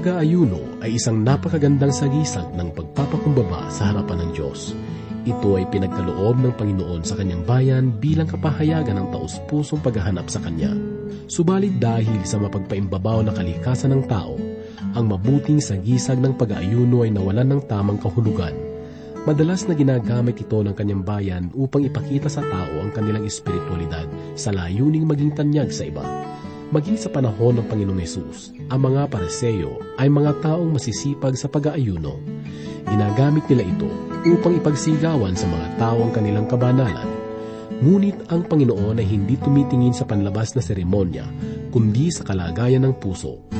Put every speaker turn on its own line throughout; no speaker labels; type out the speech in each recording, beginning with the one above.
pag-aayuno ay isang napakagandang sagisag ng pagpapakumbaba sa harapan ng Diyos. Ito ay pinagkaloob ng Panginoon sa kanyang bayan bilang kapahayagan ng taus-pusong paghahanap sa Kanya. Subalit dahil sa mapagpaimbabaw na kalikasan ng tao, ang mabuting sagisag ng pag-aayuno ay nawalan ng tamang kahulugan. Madalas na ginagamit ito ng kanyang bayan upang ipakita sa tao ang kanilang espiritualidad sa layuning maging tanyag sa iba. Maging sa panahon ng Panginoong Yesus, ang mga pareseyo ay mga taong masisipag sa pag-aayuno. Ginagamit nila ito upang ipagsigawan sa mga tao ang kanilang kabanalan. Ngunit ang Panginoon ay hindi tumitingin sa panlabas na seremonya, kundi sa kalagayan ng puso.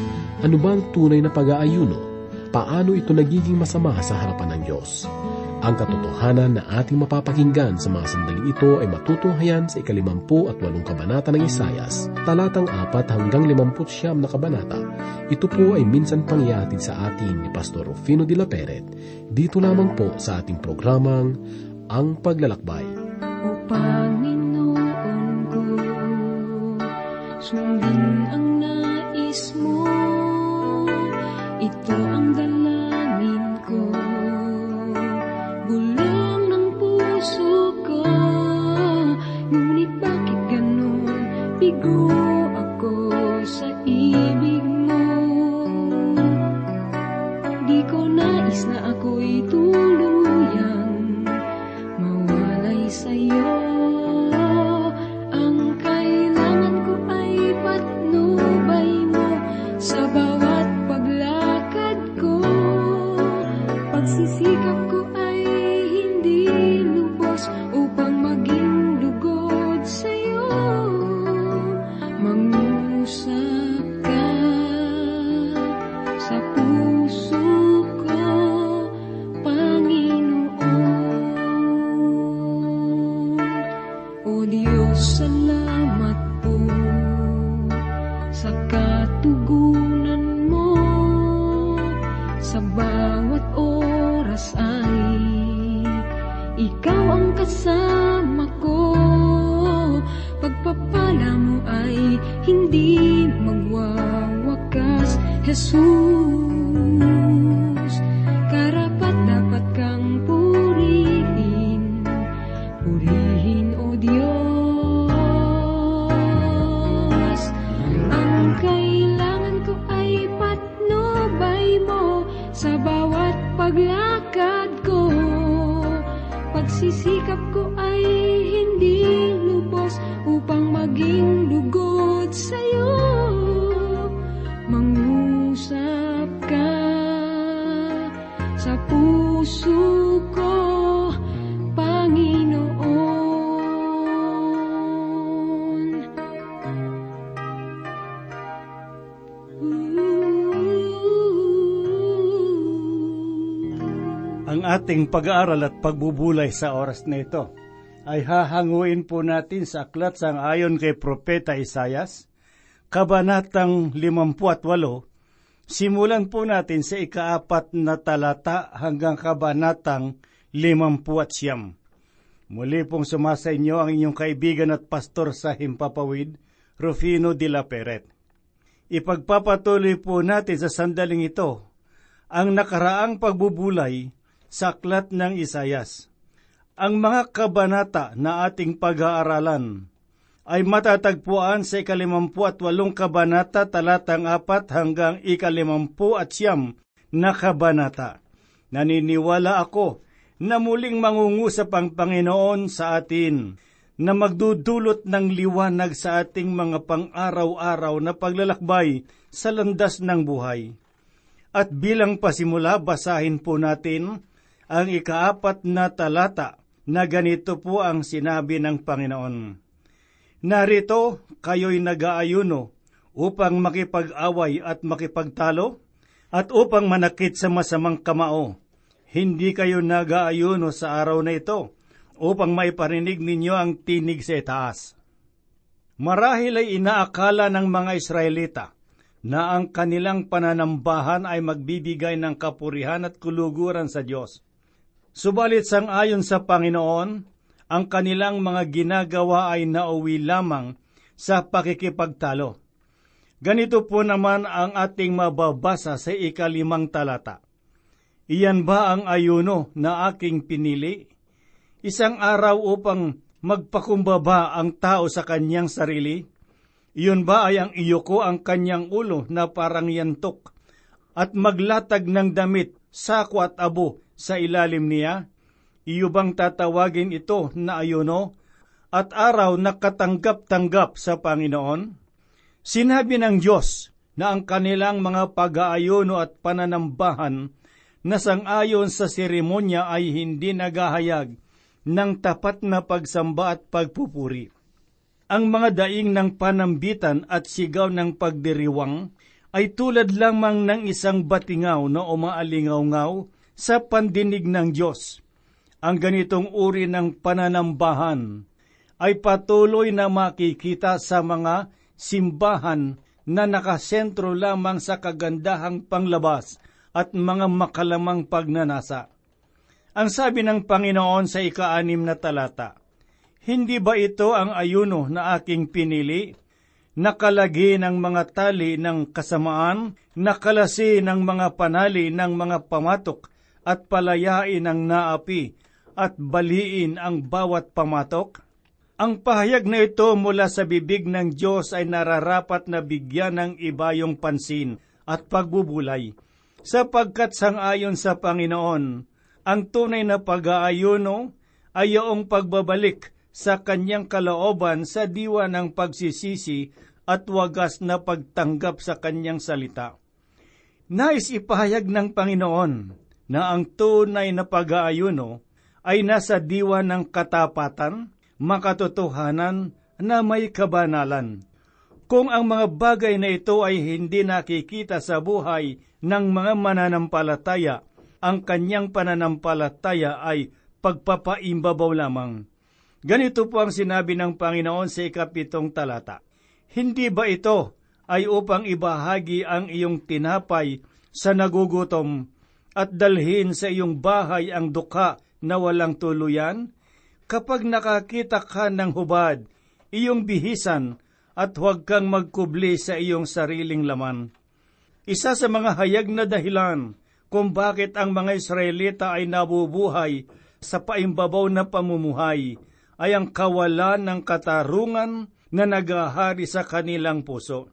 Ano ba ang tunay na pag-aayuno? Paano ito nagiging masama sa harapan ng Diyos? Ang katotohanan na ating mapapakinggan sa mga sandaling ito ay matutunghayan sa ikalimampu at walong kabanata ng Isayas, talatang apat hanggang limamput siyam na kabanata. Ito po ay minsan pangyatid sa atin ni Pastor Rufino de la Peret, dito lamang po sa ating programang Ang Paglalakbay.
O Ooh. Pagsisikap ko
ating pag-aaral at pagbubulay sa oras na ito ay hahanguin po natin sa aklat sang ayon kay Propeta Isayas, Kabanatang 58, simulan po natin sa ikaapat na talata hanggang kabanatang 50 Muli pong sumasa inyo ang inyong kaibigan at pastor sa Himpapawid, Rufino de la Peret. Ipagpapatuloy po natin sa sandaling ito ang nakaraang pagbubulay sa aklat ng Isayas. Ang mga kabanata na ating pag-aaralan ay matatagpuan sa ikalimampu at walong kabanata talatang apat hanggang ikalimampu at siyam na kabanata. Naniniwala ako na muling mangungusap ang Panginoon sa atin na magdudulot ng liwanag sa ating mga pang-araw-araw na paglalakbay sa landas ng buhay. At bilang pasimula, basahin po natin ang ikaapat na talata na ganito po ang sinabi ng Panginoon. Narito kayo'y nag-aayuno upang makipag-away at makipagtalo at upang manakit sa masamang kamao. Hindi kayo nag-aayuno sa araw na ito upang maiparinig ninyo ang tinig sa itaas. Marahil ay inaakala ng mga Israelita na ang kanilang pananambahan ay magbibigay ng kapurihan at kuluguran sa Diyos. Subalit sang ayon sa Panginoon, ang kanilang mga ginagawa ay nauwi lamang sa pakikipagtalo. Ganito po naman ang ating mababasa sa ikalimang talata. Iyan ba ang ayuno na aking pinili? Isang araw upang magpakumbaba ang tao sa kanyang sarili? Iyon ba ay ang iyo ko ang kanyang ulo na parang yantok at maglatag ng damit, sako at abo sa ilalim niya? Iyo bang tatawagin ito na ayuno at araw na katanggap-tanggap sa Panginoon? Sinabi ng Diyos na ang kanilang mga pag-aayuno at pananambahan na sangayon sa seremonya ay hindi naghahayag ng tapat na pagsamba at pagpupuri. Ang mga daing ng panambitan at sigaw ng pagdiriwang ay tulad lamang ng isang batingaw na umaalingaw-ngaw sa pandinig ng Diyos. Ang ganitong uri ng pananambahan ay patuloy na makikita sa mga simbahan na nakasentro lamang sa kagandahang panglabas at mga makalamang pagnanasa. Ang sabi ng Panginoon sa ikaanim na talata, Hindi ba ito ang ayuno na aking pinili? Nakalagi ng mga tali ng kasamaan, nakalasi ng mga panali ng mga pamatok, at palayain ang naapi, at baliin ang bawat pamatok? Ang pahayag na ito mula sa bibig ng Diyos ay nararapat na bigyan ng ibayong pansin at pagbubulay, sapagkat sangayon sa Panginoon, ang tunay na pag-aayuno ay yung pagbabalik sa kanyang kalooban sa diwa ng pagsisisi at wagas na pagtanggap sa kanyang salita. Nais ipahayag ng Panginoon na ang tunay na pag-aayuno ay nasa diwa ng katapatan, makatotohanan na may kabanalan. Kung ang mga bagay na ito ay hindi nakikita sa buhay ng mga mananampalataya, ang kanyang pananampalataya ay pagpapaimbabaw lamang. Ganito po ang sinabi ng Panginoon sa ikapitong talata. Hindi ba ito ay upang ibahagi ang iyong tinapay sa nagugutom at dalhin sa iyong bahay ang duka na walang tuluyan? kapag nakakita ka ng hubad, iyong bihisan at huwag kang magkubli sa iyong sariling laman. Isa sa mga hayag na dahilan kung bakit ang mga Israelita ay nabubuhay sa paimbabaw na pamumuhay ay ang kawalan ng katarungan na nagahari sa kanilang puso.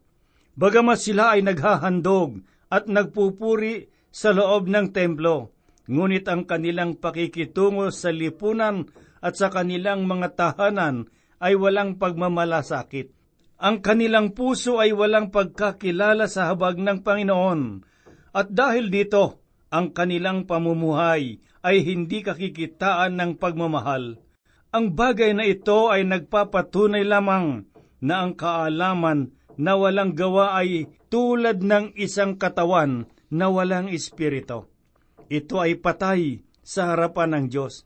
Bagamat sila ay naghahandog at nagpupuri sa loob ng templo, ngunit ang kanilang pakikitungo sa lipunan at sa kanilang mga tahanan ay walang pagmamalasakit. Ang kanilang puso ay walang pagkakilala sa habag ng Panginoon. At dahil dito, ang kanilang pamumuhay ay hindi kakikitaan ng pagmamahal. Ang bagay na ito ay nagpapatunay lamang na ang kaalaman na walang gawa ay tulad ng isang katawan na walang espiritu. Ito ay patay sa harapan ng Diyos.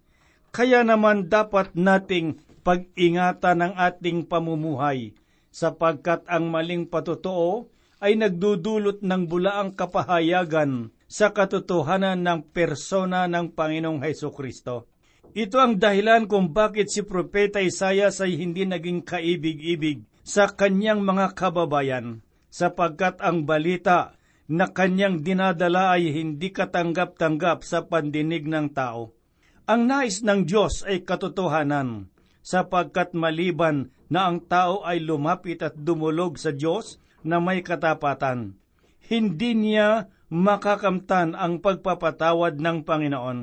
Kaya naman dapat nating pag-ingatan ang ating pamumuhay sapagkat ang maling patotoo ay nagdudulot ng bulaang kapahayagan sa katotohanan ng persona ng Panginoong Heso Kristo. Ito ang dahilan kung bakit si Propeta Isayas ay hindi naging kaibig-ibig sa kanyang mga kababayan, sapagkat ang balita na kanyang dinadala ay hindi katanggap-tanggap sa pandinig ng tao. Ang nais ng Diyos ay katotohanan, sapagkat maliban na ang tao ay lumapit at dumulog sa Diyos na may katapatan, hindi niya makakamtan ang pagpapatawad ng Panginoon.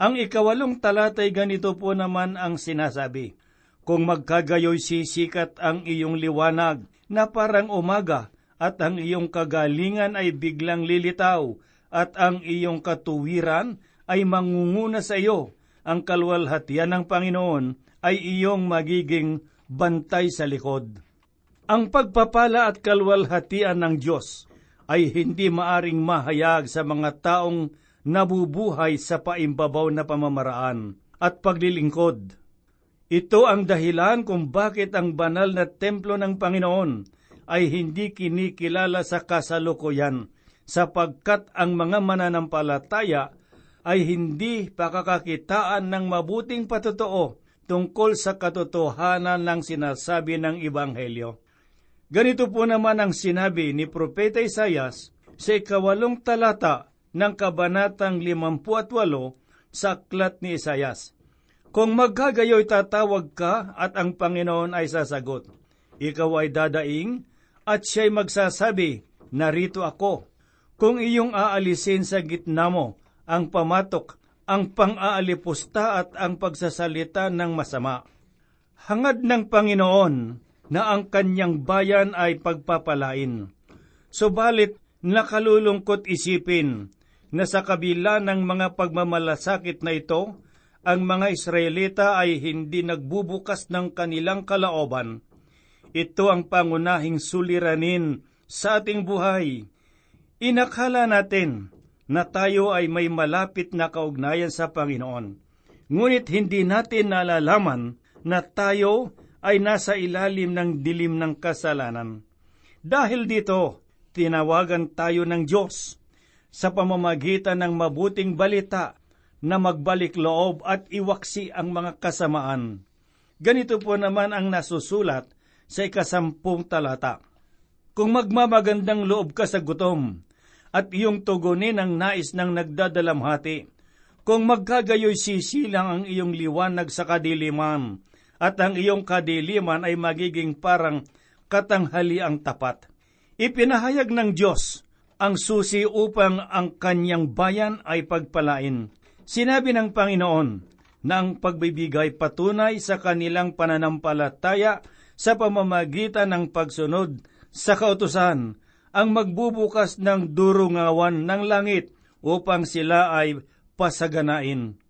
Ang ikawalong talatay ganito po naman ang sinasabi, Kung magkagayoy sisikat ang iyong liwanag na parang umaga, at ang iyong kagalingan ay biglang lilitaw, at ang iyong katuwiran ay mangunguna sa iyo, ang kalwalhatian ng Panginoon ay iyong magiging bantay sa likod. Ang pagpapala at kalwalhatian ng Diyos ay hindi maaring mahayag sa mga taong nabubuhay sa paimbabaw na pamamaraan at paglilingkod. Ito ang dahilan kung bakit ang banal na templo ng Panginoon ay hindi kinikilala sa kasalukuyan sapagkat ang mga mananampalataya ay hindi pakakakitaan ng mabuting patotoo tungkol sa katotohanan ng sinasabi ng Ibanghelyo. Ganito po naman ang sinabi ni Propeta Isayas sa ikawalong talata ng kabanatang 58 sa aklat ni Isayas. Kung magkagayoy tatawag ka at ang Panginoon ay sasagot, ikaw ay dadaing at siya'y magsasabi, narito ako. Kung iyong aalisin sa gitna mo ang pamatok, ang pang-aalipusta at ang pagsasalita ng masama. Hangad ng Panginoon na ang kanyang bayan ay pagpapalain. Subalit, nakalulungkot isipin na sa kabila ng mga pagmamalasakit na ito, ang mga Israelita ay hindi nagbubukas ng kanilang kalaoban. Ito ang pangunahing suliranin sa ating buhay. Inakala natin na tayo ay may malapit na kaugnayan sa Panginoon. Ngunit hindi natin nalalaman na tayo ay nasa ilalim ng dilim ng kasalanan. Dahil dito, tinawagan tayo ng Diyos sa pamamagitan ng mabuting balita na magbalik loob at iwaksi ang mga kasamaan. Ganito po naman ang nasusulat sa ikasampung talata. Kung magmamagandang loob ka sa gutom, at iyong tugunin ang nais ng nagdadalamhati, kung magkagayoy sisilang ang iyong liwanag sa kadiliman, at ang iyong kadiliman ay magiging parang katanghali ang tapat. Ipinahayag ng Diyos ang susi upang ang kanyang bayan ay pagpalain. Sinabi ng Panginoon na ang pagbibigay patunay sa kanilang pananampalataya sa pamamagitan ng pagsunod sa kautusan ang magbubukas ng durungawan ng langit upang sila ay pasaganain.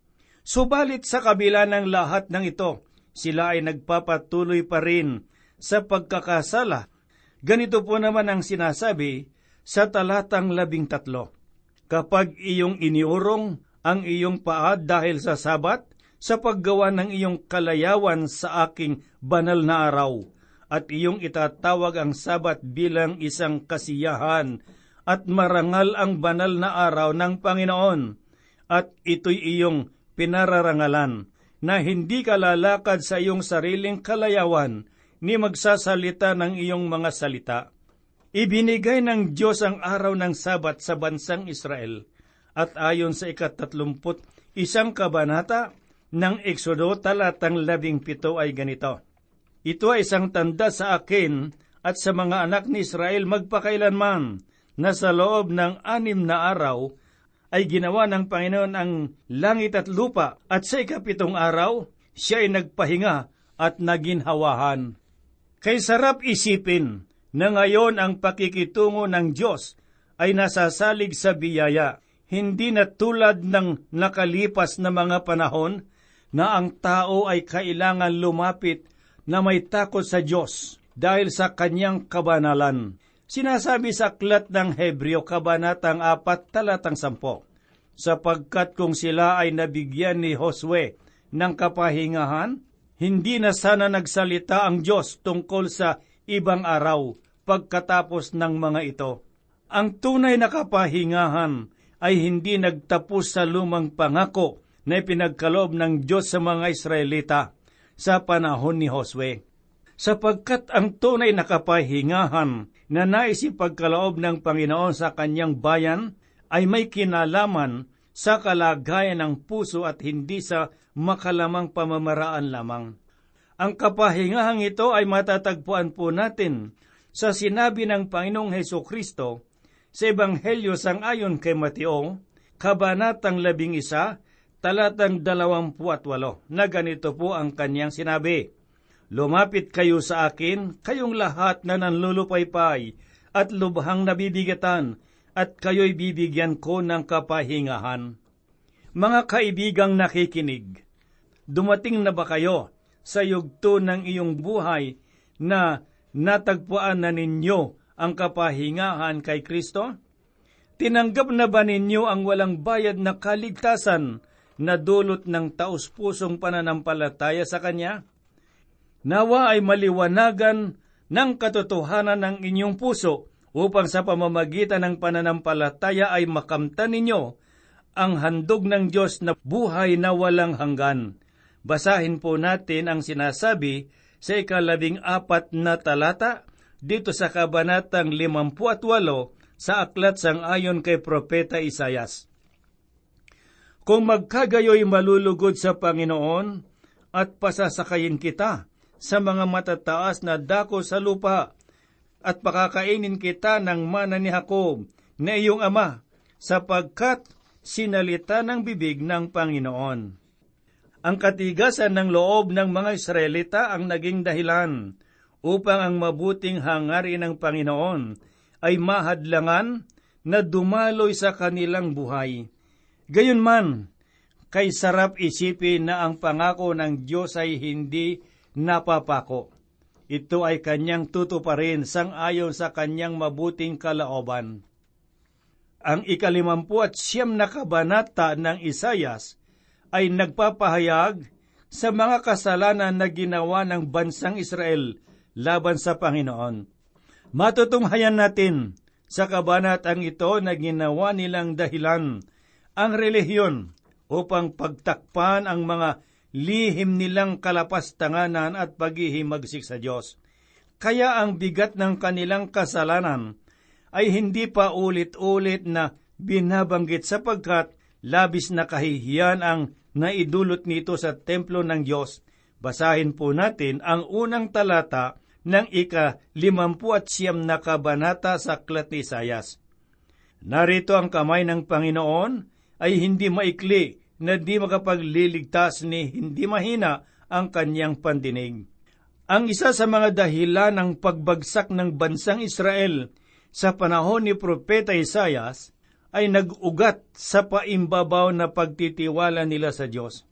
Subalit sa kabila ng lahat ng ito, sila ay nagpapatuloy pa rin sa pagkakasala. Ganito po naman ang sinasabi sa talatang labing tatlo. Kapag iyong iniurong ang iyong paa dahil sa sabat, sa paggawa ng iyong kalayawan sa aking banal na araw, at iyong itatawag ang sabat bilang isang kasiyahan, at marangal ang banal na araw ng Panginoon, at ito'y iyong pinararangalan, na hindi ka lalakad sa iyong sariling kalayawan, ni magsasalita ng iyong mga salita. Ibinigay ng Diyos ang araw ng Sabat sa bansang Israel, at ayon sa ikatatlumput isang kabanata ng Eksodo talatang labing pito ay ganito. Ito ay isang tanda sa akin at sa mga anak ni Israel magpakailanman na sa loob ng anim na araw ay ginawa ng Panginoon ang langit at lupa at sa ikapitong araw siya ay nagpahinga at naginhawahan. Kay sarap isipin na ngayon ang pakikitungo ng Diyos ay nasasalig sa biyaya hindi na tulad ng nakalipas na mga panahon na ang tao ay kailangan lumapit na may takot sa Diyos dahil sa kanyang kabanalan. Sinasabi sa aklat ng Hebreo Kabanatang 4 talatang 10, sapagkat kung sila ay nabigyan ni Josue ng kapahingahan, hindi na sana nagsalita ang Diyos tungkol sa ibang araw pagkatapos ng mga ito. Ang tunay na kapahingahan ay hindi nagtapos sa lumang pangako na ipinagkaloob ng Diyos sa mga Israelita sa panahon ni Josue. Sapagkat ang tunay na kapahingahan na nais ipagkaloob ng Panginoon sa kanyang bayan ay may kinalaman sa kalagayan ng puso at hindi sa makalamang pamamaraan lamang. Ang kapahingahang ito ay matatagpuan po natin sa sinabi ng Panginoong Heso Kristo sa Ebanghelyo sang ayon kay Mateo, Kabanatang labing isa, talatang dalawampu at walo, na ganito po ang kanyang sinabi, Lumapit kayo sa akin, kayong lahat na nanlulupaypay at lubhang nabibigatan, at kayo'y bibigyan ko ng kapahingahan. Mga kaibigang nakikinig, dumating na ba kayo sa yugto ng iyong buhay na natagpuan na ninyo ang kapahingahan kay Kristo? Tinanggap na ba ninyo ang walang bayad na kaligtasan na dulot ng taus-pusong pananampalataya sa Kanya? Nawa ay maliwanagan ng katotohanan ng inyong puso upang sa pamamagitan ng pananampalataya ay makamtan ninyo ang handog ng Diyos na buhay na walang hanggan. Basahin po natin ang sinasabi sa ikalabing apat na talata dito sa kabanatang 58 sa aklat sang ayon kay Propeta Isayas. Kung magkagayoy malulugod sa Panginoon at pasasakayin kita sa mga matataas na dako sa lupa at pakakainin kita ng mana ni Jacob na iyong ama sapagkat sinalita ng bibig ng Panginoon. Ang katigasan ng loob ng mga Israelita ang naging dahilan upang ang mabuting hangarin ng Panginoon ay mahadlangan na dumaloy sa kanilang buhay. Gayunman, kay sarap isipin na ang pangako ng Diyos ay hindi napapako. Ito ay kanyang tutuparin sang ayon sa kanyang mabuting kalaoban. Ang ikalimampu at siyam na kabanata ng Isayas ay nagpapahayag sa mga kasalanan na ginawa ng bansang Israel laban sa Panginoon. Matutunghayan natin sa kabanatang ito na ginawa nilang dahilan ang relihiyon upang pagtakpan ang mga lihim nilang kalapastanganan at paghihimagsik sa Diyos. Kaya ang bigat ng kanilang kasalanan ay hindi pa ulit-ulit na binabanggit sapagkat labis na kahihiyan ang naidulot nito sa templo ng Diyos. Basahin po natin ang unang talata ng ika-limampu at siyam na kabanata sa Aklat. Narito ang kamay ng Panginoon ay hindi maikli na di makapagliligtas ni hindi mahina ang kanyang pandinig. Ang isa sa mga dahilan ng pagbagsak ng bansang Israel sa panahon ni Propeta Isayas ay nag-ugat sa paimbabaw na pagtitiwala nila sa Diyos.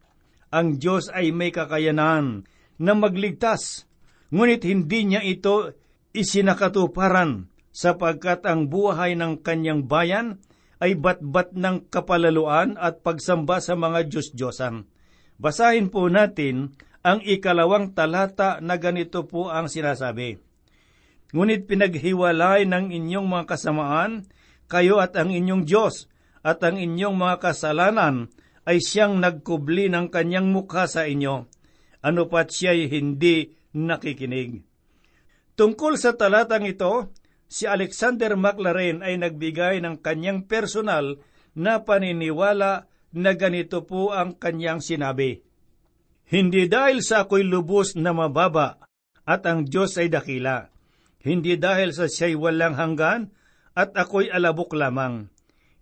Ang Diyos ay may kakayanan na magligtas, ngunit hindi niya ito isinakatuparan sapagkat ang buhay ng kanyang bayan ay batbat ng kapalaluan at pagsamba sa mga Diyos-Diyosan. Basahin po natin ang ikalawang talata na ganito po ang sinasabi. Ngunit pinaghiwalay ng inyong mga kasamaan, kayo at ang inyong Diyos, at ang inyong mga kasalanan ay siyang nagkubli ng kanyang mukha sa inyo. Ano pat siya'y hindi nakikinig. Tungkol sa talatang ito, si Alexander McLaren ay nagbigay ng kanyang personal na paniniwala na ganito po ang kanyang sinabi. Hindi dahil sa ako'y lubos na mababa at ang Diyos ay dakila hindi dahil sa siya'y walang hanggan at ako'y alabok lamang.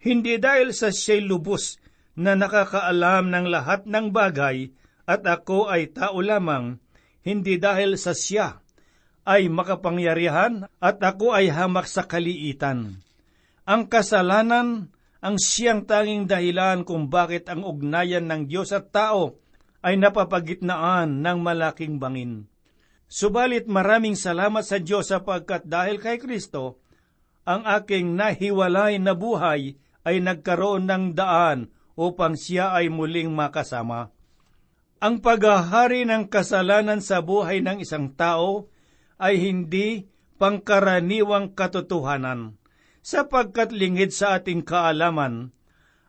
Hindi dahil sa siya'y lubos na nakakaalam ng lahat ng bagay at ako ay tao lamang, hindi dahil sa siya ay makapangyarihan at ako ay hamak sa kaliitan. Ang kasalanan ang siyang tanging dahilan kung bakit ang ugnayan ng Diyos at tao ay napapagitnaan ng malaking bangin. Subalit maraming salamat sa Diyos sapagkat dahil kay Kristo, ang aking nahiwalay na buhay ay nagkaroon ng daan upang siya ay muling makasama. Ang paghahari ng kasalanan sa buhay ng isang tao ay hindi pangkaraniwang katotohanan, sapagkat lingid sa ating kaalaman,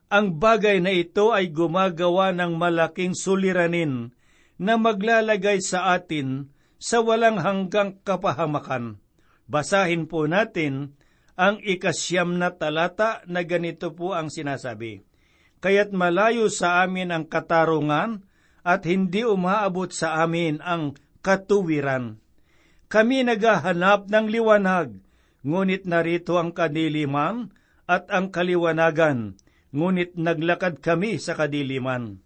ang bagay na ito ay gumagawa ng malaking suliranin na maglalagay sa atin sa walang hanggang kapahamakan. Basahin po natin ang ikasyam na talata na ganito po ang sinasabi. Kaya't malayo sa amin ang katarungan at hindi umaabot sa amin ang katuwiran. Kami naghahanap ng liwanag, ngunit narito ang kadiliman at ang kaliwanagan, ngunit naglakad kami sa kadiliman.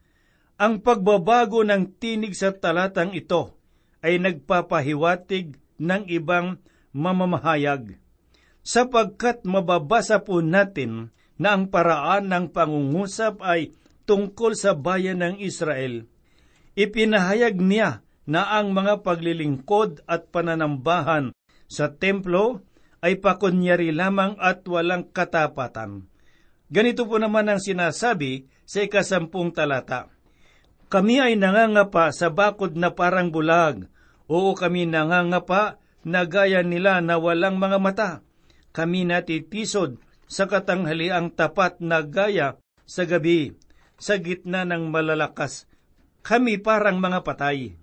Ang pagbabago ng tinig sa talatang ito ay nagpapahiwatig ng ibang mamamahayag. Sapagkat mababasa po natin na ang paraan ng pangungusap ay tungkol sa bayan ng Israel. Ipinahayag niya na ang mga paglilingkod at pananambahan sa templo ay pakunyari lamang at walang katapatan. Ganito po naman ang sinasabi sa ikasampung talata. Kami ay nangangapa sa bakod na parang bulag. Oo kami nangangapa na gaya nila na walang mga mata. Kami natitisod sa katanghaliang tapat na gaya sa gabi, sa gitna ng malalakas. Kami parang mga patay.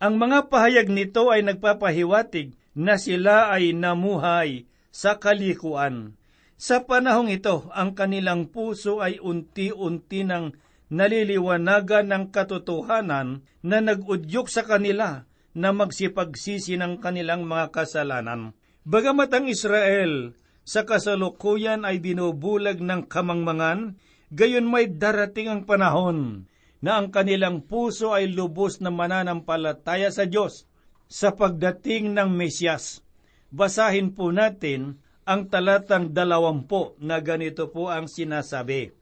Ang mga pahayag nito ay nagpapahiwatig na sila ay namuhay sa kalikuan. Sa panahong ito, ang kanilang puso ay unti-unti nang naliliwanagan ng katotohanan na nag-udyok sa kanila na magsipagsisi ng kanilang mga kasalanan. Bagamat ang Israel sa kasalukuyan ay binubulag ng kamangmangan, gayon may darating ang panahon na ang kanilang puso ay lubos na mananampalataya sa Diyos sa pagdating ng Mesyas. Basahin po natin ang talatang dalawampu na ganito po ang sinasabi.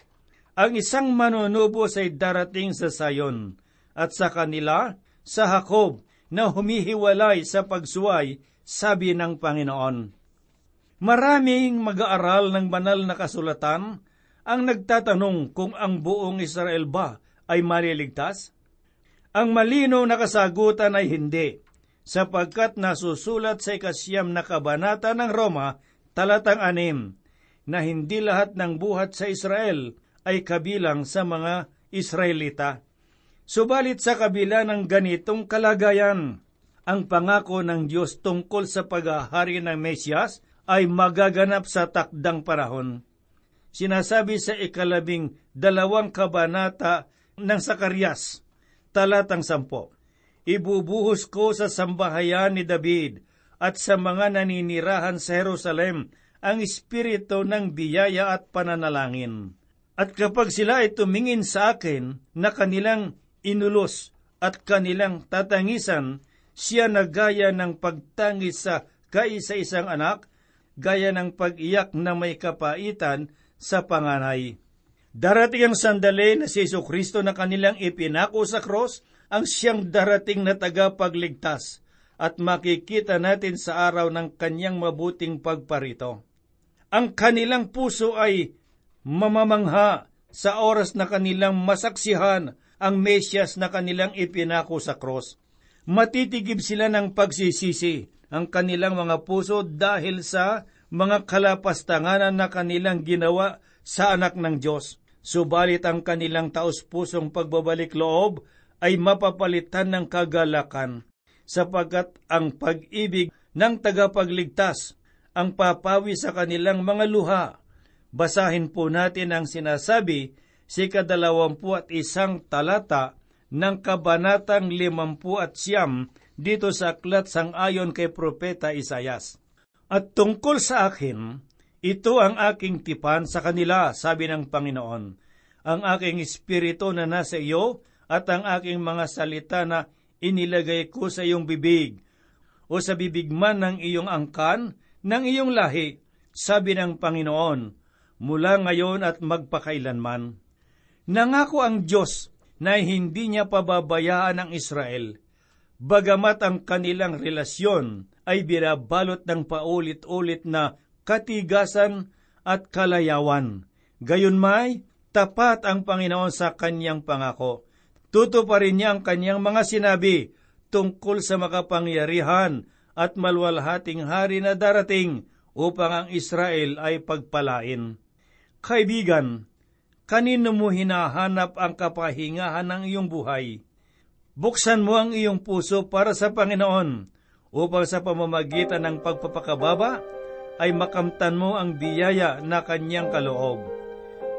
Ang isang manunubos ay darating sa Sayon, at sa kanila, sa Hakob, na humihiwalay sa pagsuway, sabi ng Panginoon. Maraming mag-aaral ng banal na kasulatan ang nagtatanong kung ang buong Israel ba ay maliligtas? Ang malinaw na kasagutan ay hindi, sapagkat nasusulat sa ikasyam na kabanata ng Roma talatang anim, na hindi lahat ng buhat sa Israel ay kabilang sa mga Israelita. Subalit sa kabila ng ganitong kalagayan, ang pangako ng Diyos tungkol sa paghahari ng Mesyas ay magaganap sa takdang panahon. Sinasabi sa ikalabing dalawang kabanata ng Sakarias, talatang sampo, Ibubuhos ko sa sambahayan ni David at sa mga naninirahan sa Jerusalem ang espiritu ng biyaya at pananalangin. At kapag sila ay tumingin sa akin na kanilang inulos at kanilang tatangisan, siya na gaya ng pagtangis sa kaisa-isang anak, gaya ng pag-iyak na may kapaitan sa panganay. Darating ang sandali na si Yesu Kristo na kanilang ipinako sa cross, ang siyang darating na tagapagligtas at makikita natin sa araw ng kanyang mabuting pagparito. Ang kanilang puso ay mamamangha sa oras na kanilang masaksihan ang Mesyas na kanilang ipinako sa cross. Matitigib sila ng pagsisisi ang kanilang mga puso dahil sa mga kalapastanganan na kanilang ginawa sa anak ng Diyos. Subalit ang kanilang taos-pusong pagbabalik loob ay mapapalitan ng kagalakan sapagkat ang pag-ibig ng tagapagligtas ang papawi sa kanilang mga luha. Basahin po natin ang sinasabi si kadalawampu at isang talata ng kabanatang limampu at siyam dito sa aklat sang ayon kay Propeta Isayas. At tungkol sa akin, ito ang aking tipan sa kanila, sabi ng Panginoon. Ang aking espiritu na nasa iyo at ang aking mga salita na inilagay ko sa iyong bibig, o sa bibig man ng iyong angkan, ng iyong lahi, sabi ng Panginoon, mula ngayon at magpakailanman. Nangako ang Diyos na hindi niya pababayaan ang Israel, bagamat ang kanilang relasyon ay binabalot ng paulit-ulit na katigasan at kalayawan. Gayon may, tapat ang Panginoon sa kanyang pangako Tutuparin niya ang kanyang mga sinabi tungkol sa makapangyarihan at malwalhating hari na darating upang ang Israel ay pagpalain. Kaibigan, kanino mo hinahanap ang kapahingahan ng iyong buhay? Buksan mo ang iyong puso para sa Panginoon upang sa pamamagitan ng pagpapakababa ay makamtan mo ang biyaya na kanyang kaloob.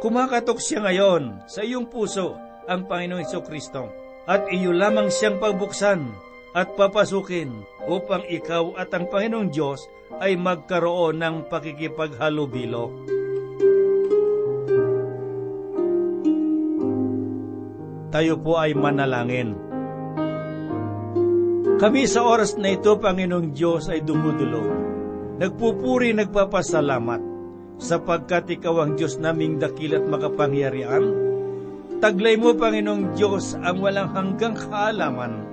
Kumakatok siya ngayon sa iyong puso ang Panginoong Iso Kristo. At iyo lamang siyang pagbuksan at papasukin upang ikaw at ang Panginoong Diyos ay magkaroon ng pakikipaghalubilo. Tayo po ay manalangin. Kami sa oras na ito, Panginoong Diyos, ay dumudulog. Nagpupuri, nagpapasalamat, sapagkat Ikaw ang Diyos naming dakilat makapangyarihan, Taglay mo, Panginoong Diyos, ang walang hanggang kaalaman.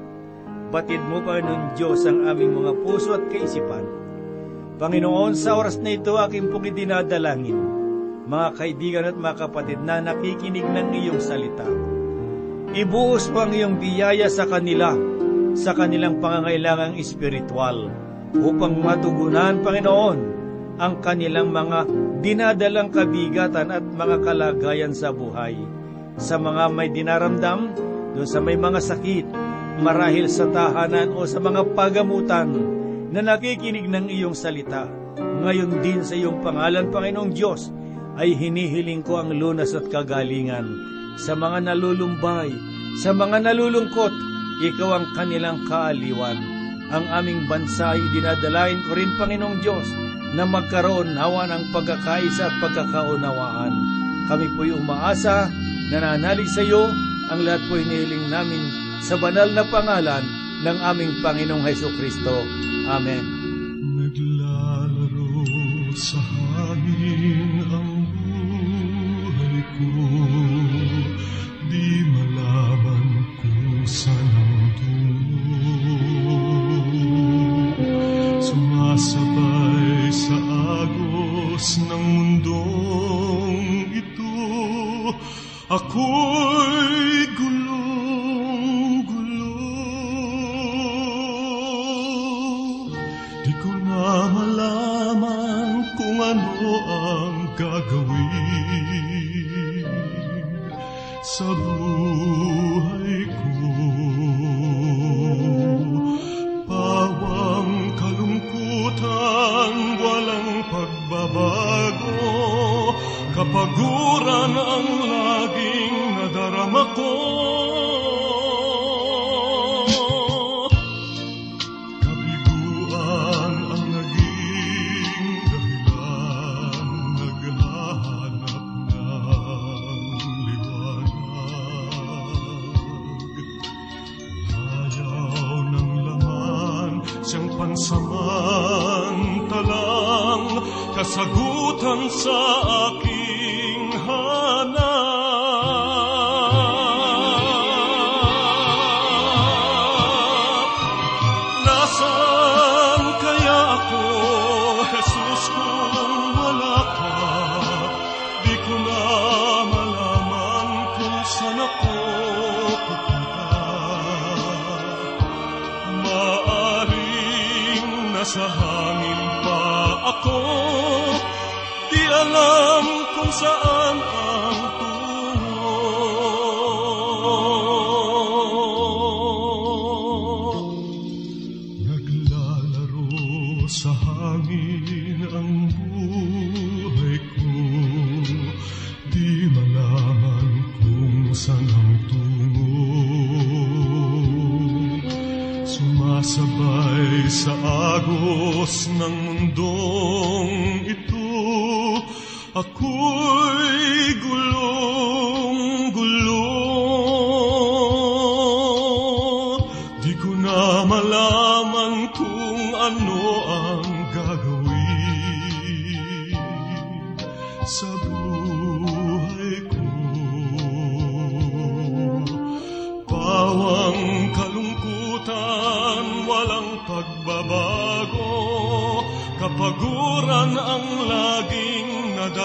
Batid mo, Panginoong Diyos, ang aming mga puso at kaisipan. Panginoon, sa oras na ito, aking pong idinadalangin, mga kaibigan at mga kapatid na nakikinig ng iyong salita. Ibuhos mo ang iyong biyaya sa kanila, sa kanilang pangangailangang espiritual, upang matugunan, Panginoon, ang kanilang mga dinadalang kabigatan at mga kalagayan sa buhay. Sa mga may dinaramdam, doon sa may mga sakit, marahil sa tahanan o sa mga pagamutan na nakikinig ng iyong salita. Ngayon din sa iyong pangalan, Panginoong Diyos, ay hinihiling ko ang lunas at kagalingan sa mga nalulumbay, sa mga nalulungkot, ikaw ang kanilang kaaliwan ang aming bansa ay dinadalain ko rin, Panginoong Diyos, na magkaroon nawa ng pagkakaisa at pagkakaunawaan. Kami po'y umaasa, nananalig sa iyo, ang lahat po'y nihiling namin sa banal na pangalan ng aming Panginoong Heso Kristo. Amen.
Naglalaro sa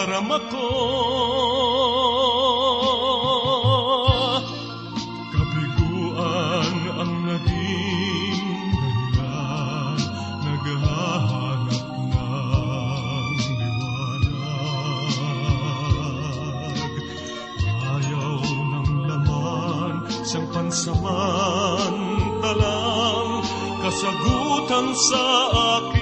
nakaharang ako. Kabiguan ang naging dahilan Naghahanap ng liwanag. Ayaw ng laman Siyang pansamantalang Kasagutan sa akin